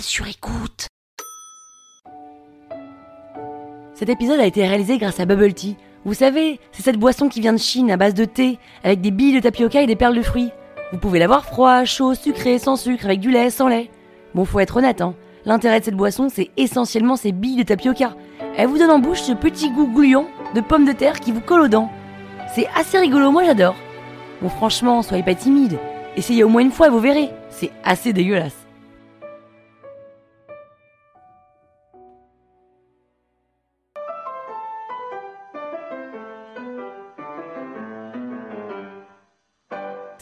sur écoute. Cet épisode a été réalisé grâce à Bubble Tea. Vous savez, c'est cette boisson qui vient de Chine à base de thé, avec des billes de tapioca et des perles de fruits. Vous pouvez l'avoir froid, chaud, sucré, sans sucre, avec du lait, sans lait. Bon, faut être honnête, hein. L'intérêt de cette boisson, c'est essentiellement ces billes de tapioca. Elle vous donne en bouche ce petit goût gouillant de pommes de terre qui vous colle aux dents. C'est assez rigolo, moi j'adore. Bon, franchement, soyez pas timide. Essayez au moins une fois et vous verrez. C'est assez dégueulasse.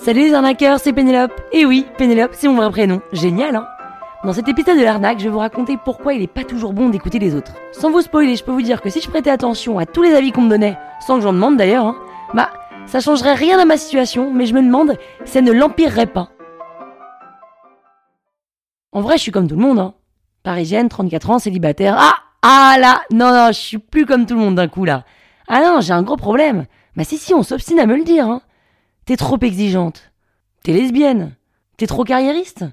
Salut les arnaqueurs, c'est Pénélope. Et oui, Pénélope, c'est mon vrai prénom. Génial, hein Dans cet épisode de l'arnaque, je vais vous raconter pourquoi il est pas toujours bon d'écouter les autres. Sans vous spoiler, je peux vous dire que si je prêtais attention à tous les avis qu'on me donnait, sans que j'en demande d'ailleurs, hein, bah, ça changerait rien à ma situation, mais je me demande si ça ne l'empirerait pas. En vrai, je suis comme tout le monde, hein. Parisienne, 34 ans, célibataire. Ah Ah là Non, non, je suis plus comme tout le monde d'un coup, là. Ah non, j'ai un gros problème. Bah si, si, on s'obstine à me le dire, hein. T'es trop exigeante. T'es lesbienne. T'es trop carriériste.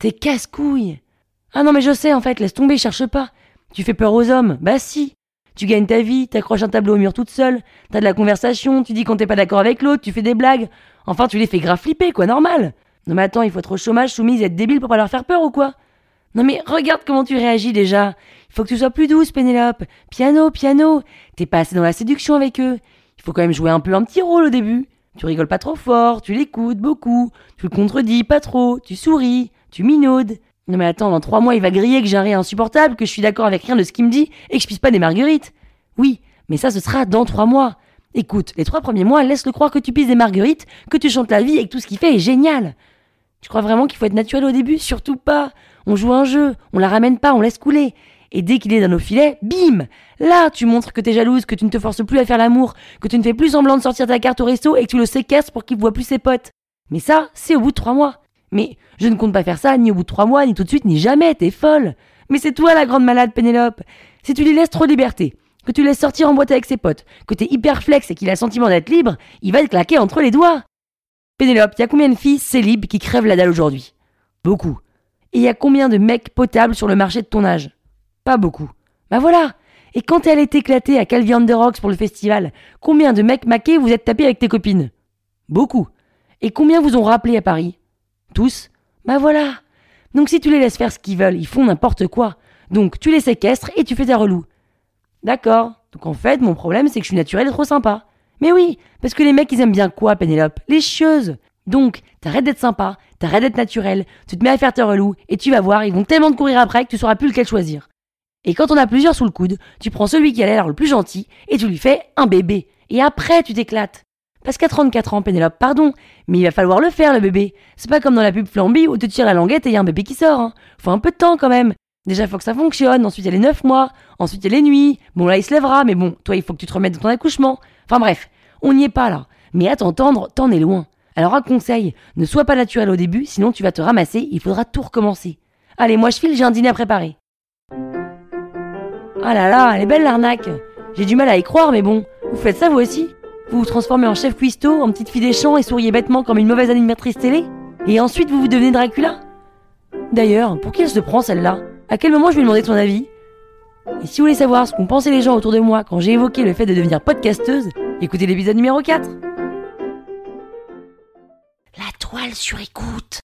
T'es casse-couille. Ah non, mais je sais, en fait, laisse tomber, cherche pas. Tu fais peur aux hommes. Bah si. Tu gagnes ta vie, t'accroches un tableau au mur toute seule, t'as de la conversation, tu dis quand t'es pas d'accord avec l'autre, tu fais des blagues. Enfin, tu les fais grave flipper, quoi, normal. Non mais attends, il faut être au chômage, soumise et être débile pour pas leur faire peur ou quoi? Non mais regarde comment tu réagis déjà. Il faut que tu sois plus douce, Pénélope. Piano, piano. T'es pas assez dans la séduction avec eux. Il faut quand même jouer un peu un petit rôle au début. Tu rigoles pas trop fort, tu l'écoutes beaucoup, tu le contredis pas trop, tu souris, tu minaudes. Non mais attends, dans trois mois il va griller que j'ai un rire insupportable, que je suis d'accord avec rien de ce qu'il me dit et que je pisse pas des marguerites. Oui, mais ça ce sera dans trois mois. Écoute, les trois premiers mois, laisse-le croire que tu pisses des marguerites, que tu chantes la vie et que tout ce qu'il fait est génial. Tu crois vraiment qu'il faut être naturel au début? Surtout pas. On joue un jeu, on la ramène pas, on laisse couler. Et dès qu'il est dans nos filets, bim Là, tu montres que t'es jalouse, que tu ne te forces plus à faire l'amour, que tu ne fais plus semblant de sortir ta carte au resto et que tu le séquestres pour qu'il voit plus ses potes. Mais ça, c'est au bout de trois mois. Mais je ne compte pas faire ça ni au bout de trois mois, ni tout de suite, ni jamais, t'es folle. Mais c'est toi la grande malade, Pénélope. Si tu lui laisses trop de liberté, que tu laisses sortir en boîte avec ses potes, que t'es hyper flex et qu'il a le sentiment d'être libre, il va te claquer entre les doigts. Pénélope, y a combien de filles célibes qui crèvent la dalle aujourd'hui? Beaucoup. Et y a combien de mecs potables sur le marché de ton âge? Pas beaucoup. Bah voilà Et quand elle est éclatée à Calvi the Rocks pour le festival, combien de mecs maqués vous êtes tapés avec tes copines? Beaucoup. Et combien vous ont rappelé à Paris? Tous Bah voilà Donc si tu les laisses faire ce qu'ils veulent, ils font n'importe quoi. Donc tu les séquestres et tu fais ta relou. D'accord. Donc en fait, mon problème c'est que je suis naturel et trop sympa. Mais oui, parce que les mecs ils aiment bien quoi, Pénélope? Les chieuses Donc, t'arrêtes d'être sympa, t'arrêtes d'être naturel, tu te mets à faire ta relou, et tu vas voir, ils vont tellement te courir après que tu sauras plus lequel choisir. Et quand on a plusieurs sous le coude, tu prends celui qui a l'air le plus gentil, et tu lui fais un bébé. Et après, tu t'éclates. Parce qu'à 34 ans, Pénélope, pardon, mais il va falloir le faire, le bébé. C'est pas comme dans la pub Flamby où tu tires la languette et y a un bébé qui sort. Hein. Faut un peu de temps quand même. Déjà, faut que ça fonctionne. Ensuite, il y a les 9 mois. Ensuite, il y a les nuits. Bon, là, il se lèvera. Mais bon, toi, il faut que tu te remettes dans ton accouchement. Enfin bref, on n'y est pas là. Mais à t'entendre, t'en es loin. Alors un conseil, ne sois pas naturel au début, sinon tu vas te ramasser, il faudra tout recommencer. Allez, moi je file, j'ai un dîner à préparer. Ah là là, elle est belle l'arnaque. J'ai du mal à y croire, mais bon, vous faites ça vous aussi. Vous vous transformez en chef cuistot, en petite fille des champs et souriez bêtement comme une mauvaise animatrice télé. Et ensuite vous vous devenez Dracula. D'ailleurs, pour qui elle se prend celle-là? À quel moment je lui ai demandé ton avis? Et si vous voulez savoir ce qu'ont pensé les gens autour de moi quand j'ai évoqué le fait de devenir podcasteuse, écoutez l'épisode numéro 4 La toile sur écoute.